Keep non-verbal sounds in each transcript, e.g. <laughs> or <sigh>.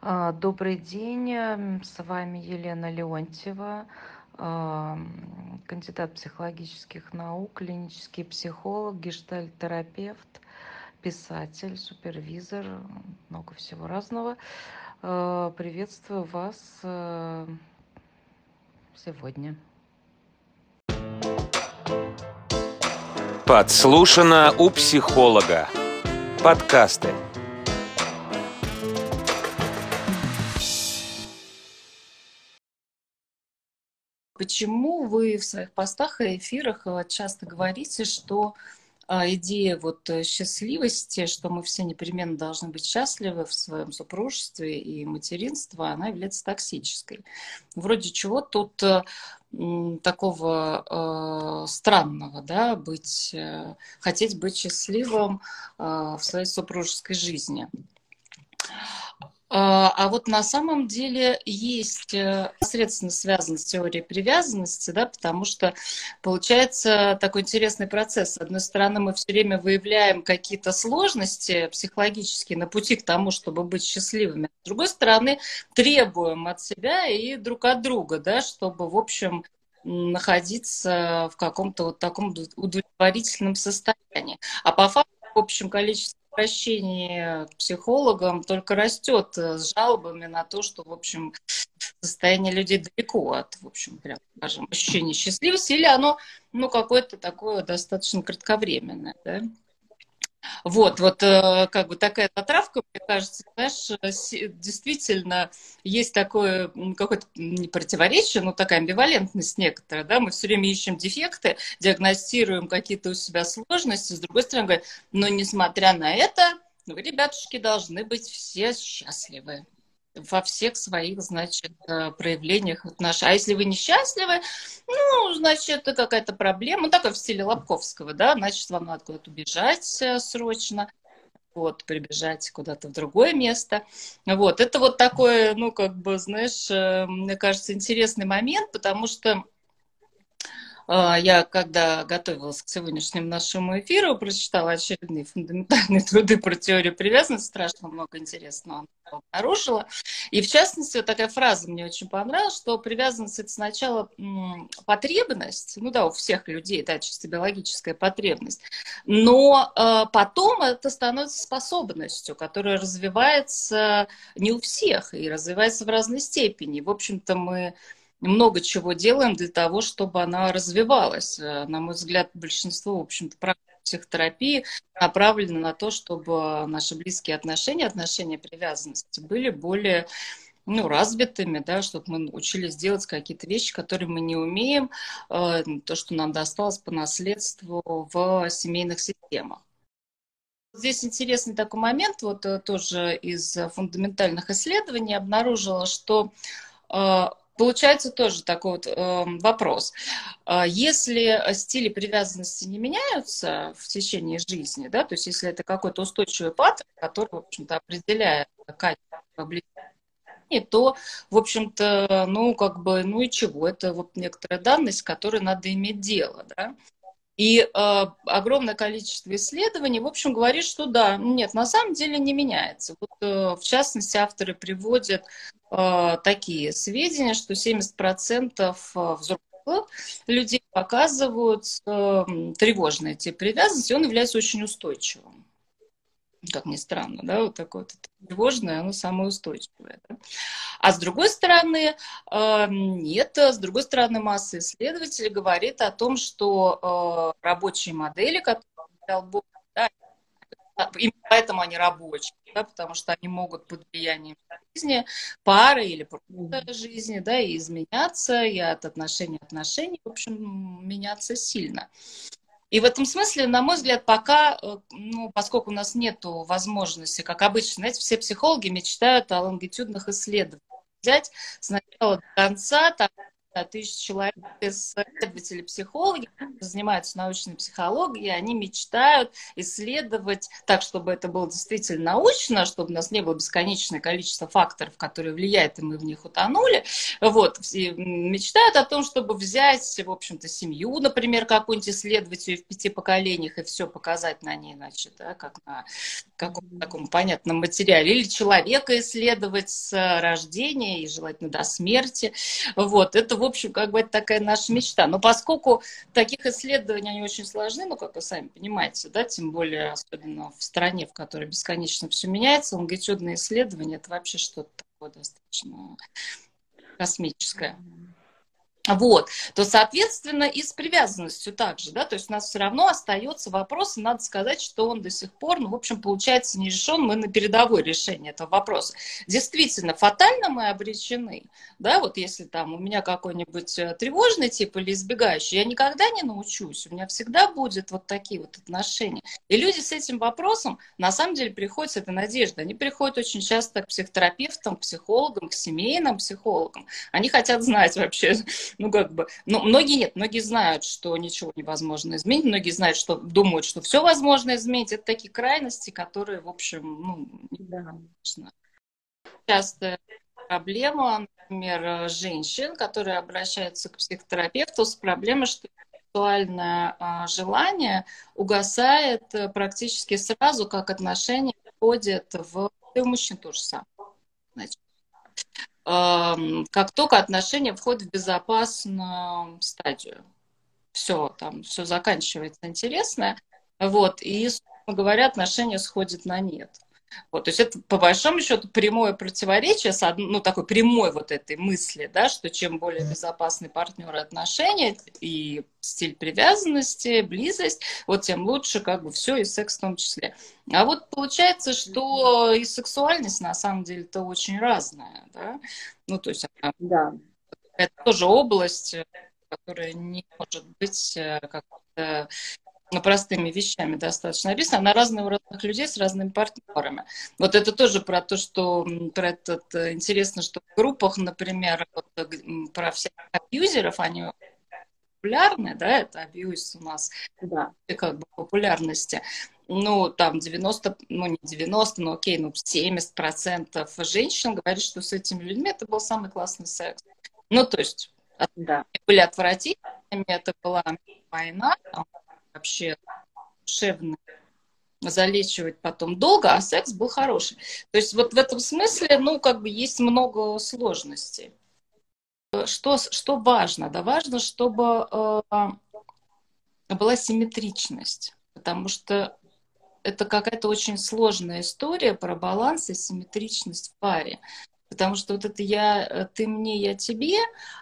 А, Добрый день, м, с вами Елена Леонтьева, кандидат психологических наук, клинический психолог, гештальт-терапевт, писатель, супервизор, много всего разного. А, Приветствую вас э, сегодня. Подслушано у психолога. Подкасты. Почему вы в своих постах и эфирах э, часто говорите, что а, идея вот э, счастливости, что мы все непременно должны быть счастливы в своем супружестве и материнстве, она является токсической. Вроде чего тут э, такого э, странного, да, быть, э, хотеть быть счастливым э, в своей супружеской жизни. А, а вот на самом деле есть э, непосредственно связано с теорией привязанности, да, потому что получается такой интересный процесс. С одной стороны, мы все время выявляем какие-то сложности психологические на пути к тому, чтобы быть счастливыми. С другой стороны, требуем от себя и друг от друга, да, чтобы, в общем, находиться в каком-то вот таком удовлетворительном состоянии. А по факту, в общем, количество обращение к психологам только растет э, с жалобами на то, что, в общем, состояние людей далеко от, в общем, прям, скажем, ощущения счастливости, или оно, ну, какое-то такое достаточно кратковременное, да. Вот, вот э, как бы такая затравка, мне кажется, знаешь, э, действительно есть такое какое-то не противоречие, но такая амбивалентность некоторая, да, мы все время ищем дефекты, диагностируем какие-то у себя сложности, с другой стороны говорим, но несмотря на это, вы, ребятушки, должны быть все счастливы во всех своих, значит, э, проявлениях отношений. А если вы несчастливы, ну, значит, это какая-то проблема, ну, такая в стиле Лобковского, да, значит, вам надо куда-то убежать э, срочно, вот, прибежать куда-то в другое место. Вот, это вот такой, ну, как бы, знаешь, э, мне кажется, интересный момент, потому что я, когда готовилась к сегодняшнему нашему эфиру, прочитала очередные фундаментальные <laughs> труды про теорию привязанности, страшно много интересного обнаружила. И в частности, вот такая фраза мне очень понравилась, что привязанность это сначала потребность, ну да, у всех людей, да, чисто биологическая потребность, но э, потом это становится способностью, которая развивается не у всех и развивается в разной степени. В общем-то, мы много чего делаем для того, чтобы она развивалась. Э, на мой взгляд, большинство, в общем-то, психотерапии направлено на то, чтобы наши близкие отношения, отношения привязанности были более ну, развитыми, да, чтобы мы учились делать какие-то вещи, которые мы не умеем, э, то, что нам досталось по наследству в семейных системах. Здесь интересный такой момент, вот э, тоже из фундаментальных исследований обнаружила, что Получается тоже такой вот э, вопрос. А если стили привязанности не меняются в течение жизни, да, то есть если это какой-то устойчивый паттерн, который, в общем-то, определяет качество влияния, то, в общем-то, ну, как бы, ну и чего? Это вот некоторая данность, с которой надо иметь дело, да. И э, огромное количество исследований, в общем, говорит, что да, нет, на самом деле не меняется. Вот, э, в частности, авторы приводят такие сведения, что 70% э, взрослых людей показывают э, тревожный тип привязанности, он является очень устойчивым как ни странно, да, вот такое вот тревожное, оно самое устойчивое. Да? А с другой стороны, э, нет, с другой стороны, масса исследователей говорит о том, что э, рабочие модели, которые именно поэтому они рабочие, да, потому что они могут под влиянием жизни, пары или просто жизни, да, и изменяться, и от отношений отношений, в общем, меняться сильно. И в этом смысле, на мой взгляд, пока, э, ну, поскольку у нас нет возможности, как обычно, знаете, все психологи мечтают о лонгитюдных исследованиях. Взять сначала до конца, там, тысяч человек исследователи, психологи, занимаются научной психологией, они мечтают исследовать так, чтобы это было действительно научно, чтобы у нас не было бесконечное количество факторов, которые влияют, и мы в них утонули. Вот, все мечтают о том, чтобы взять, в общем-то, семью, например, какую-нибудь исследовать ее в пяти поколениях и все показать на ней, значит, да, как на каком-то таком понятном материале. Или человека исследовать с рождения и желательно до смерти. Вот, это, в общем, как бы это такая наша мечта. Но поскольку таких исследований, они очень сложны, ну, как вы сами понимаете, да, тем более, особенно в стране, в которой бесконечно все меняется, лонгитюдные исследования, это вообще что-то такое достаточно космическое вот, то, соответственно, и с привязанностью также, да, то есть у нас все равно остается вопрос, и надо сказать, что он до сих пор, ну, в общем, получается, не решен, мы на передовой решении этого вопроса. Действительно, фатально мы обречены, да, вот если там у меня какой-нибудь э, тревожный тип или избегающий, я никогда не научусь, у меня всегда будет вот такие вот отношения. И люди с этим вопросом, на самом деле, приходят с этой надеждой, они приходят очень часто к психотерапевтам, к психологам, к семейным психологам, они хотят знать вообще, ну, как бы, ну, многие нет, многие знают, что ничего невозможно изменить, многие знают, что думают, что все возможно изменить. Это такие крайности, которые, в общем, ну, да. часто проблема, например, женщин, которые обращаются к психотерапевту с проблемой, что сексуальное а, желание угасает э, практически сразу, как отношения входят в... И у мужчин тоже самое. Значит, как только отношения входят в безопасную стадию. Все, там все заканчивается интересное. Вот, и, говоря, отношения сходят на нет. Вот, то есть это, по большому счету, прямое противоречие, с од... ну, такой прямой вот этой мысли, да, что чем более безопасный партнер отношения и стиль привязанности, близость, вот тем лучше как бы все, и секс в том числе. А вот получается, что и сексуальность на самом деле то очень разная, да, ну, то есть она, да. это тоже область, которая не может быть э, как-то простыми вещами достаточно описано, на разные у разных людей с разными партнерами. Вот это тоже про то, что про этот э, интересно, что в группах, например, вот, э, про всех абьюзеров, они популярны, да, это абьюз у нас, да, как бы популярности. Ну, там 90, ну не 90, но окей, ну 70 процентов женщин говорят, что с этими людьми это был самый классный секс. Ну, то есть, да. были отвратительными, это была война, там, вообще душевно залечивать потом долго, а секс был хороший. То есть вот в этом смысле, ну, как бы есть много сложностей. Что, что важно? Да важно, чтобы э, была симметричность, потому что это какая-то очень сложная история про баланс и симметричность в паре. Потому что вот это я, э, ты мне, я тебе,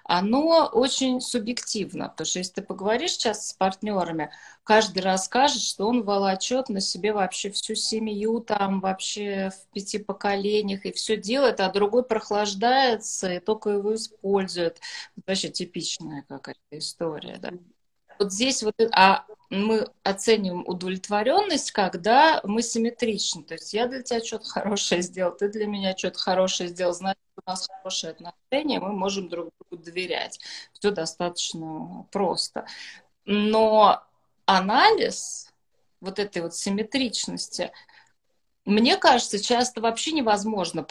оно очень субъективно. Потому что если ты поговоришь сейчас с партнерами, каждый расскажет, что он волочет на себе вообще всю семью, там вообще в пяти поколениях, и все делает, а другой прохлаждается и только его использует. Вообще типичная какая-то история, да. Вот здесь вот, а мы оценим удовлетворенность, когда мы симметричны. То есть я для тебя что-то хорошее сделал, ты для меня что-то хорошее сделал, значит, у нас хорошие отношения, мы можем друг другу доверять. Все достаточно просто. Но анализ вот этой вот симметричности, мне кажется, часто вообще невозможно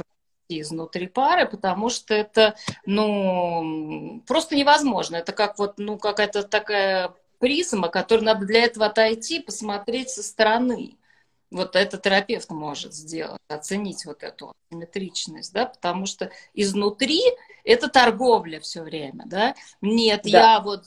изнутри пары, потому что это, ну, просто невозможно. Это как вот, ну, какая-то такая призма, которой надо для этого отойти, посмотреть со стороны. Вот это терапевт может сделать, оценить вот эту симметричность, да, потому что изнутри это торговля все время, да. Нет, да. я вот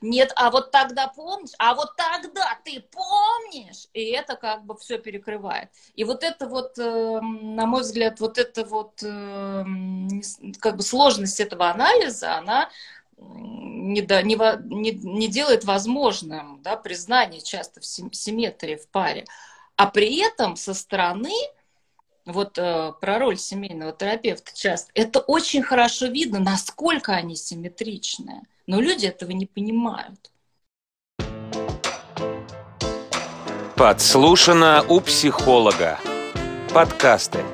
нет, а вот тогда помнишь, а вот тогда ты помнишь, и это как бы все перекрывает. И вот это вот, эм, на мой взгляд, вот это вот эм, как бы сложность этого анализа, она не, да, не, не, не делает возможным да, признание часто в симметрии в паре. А при этом со стороны, вот э, про роль семейного терапевта часто, это очень хорошо видно, насколько они симметричные. Но люди этого не понимают. Подслушано у психолога. Подкасты.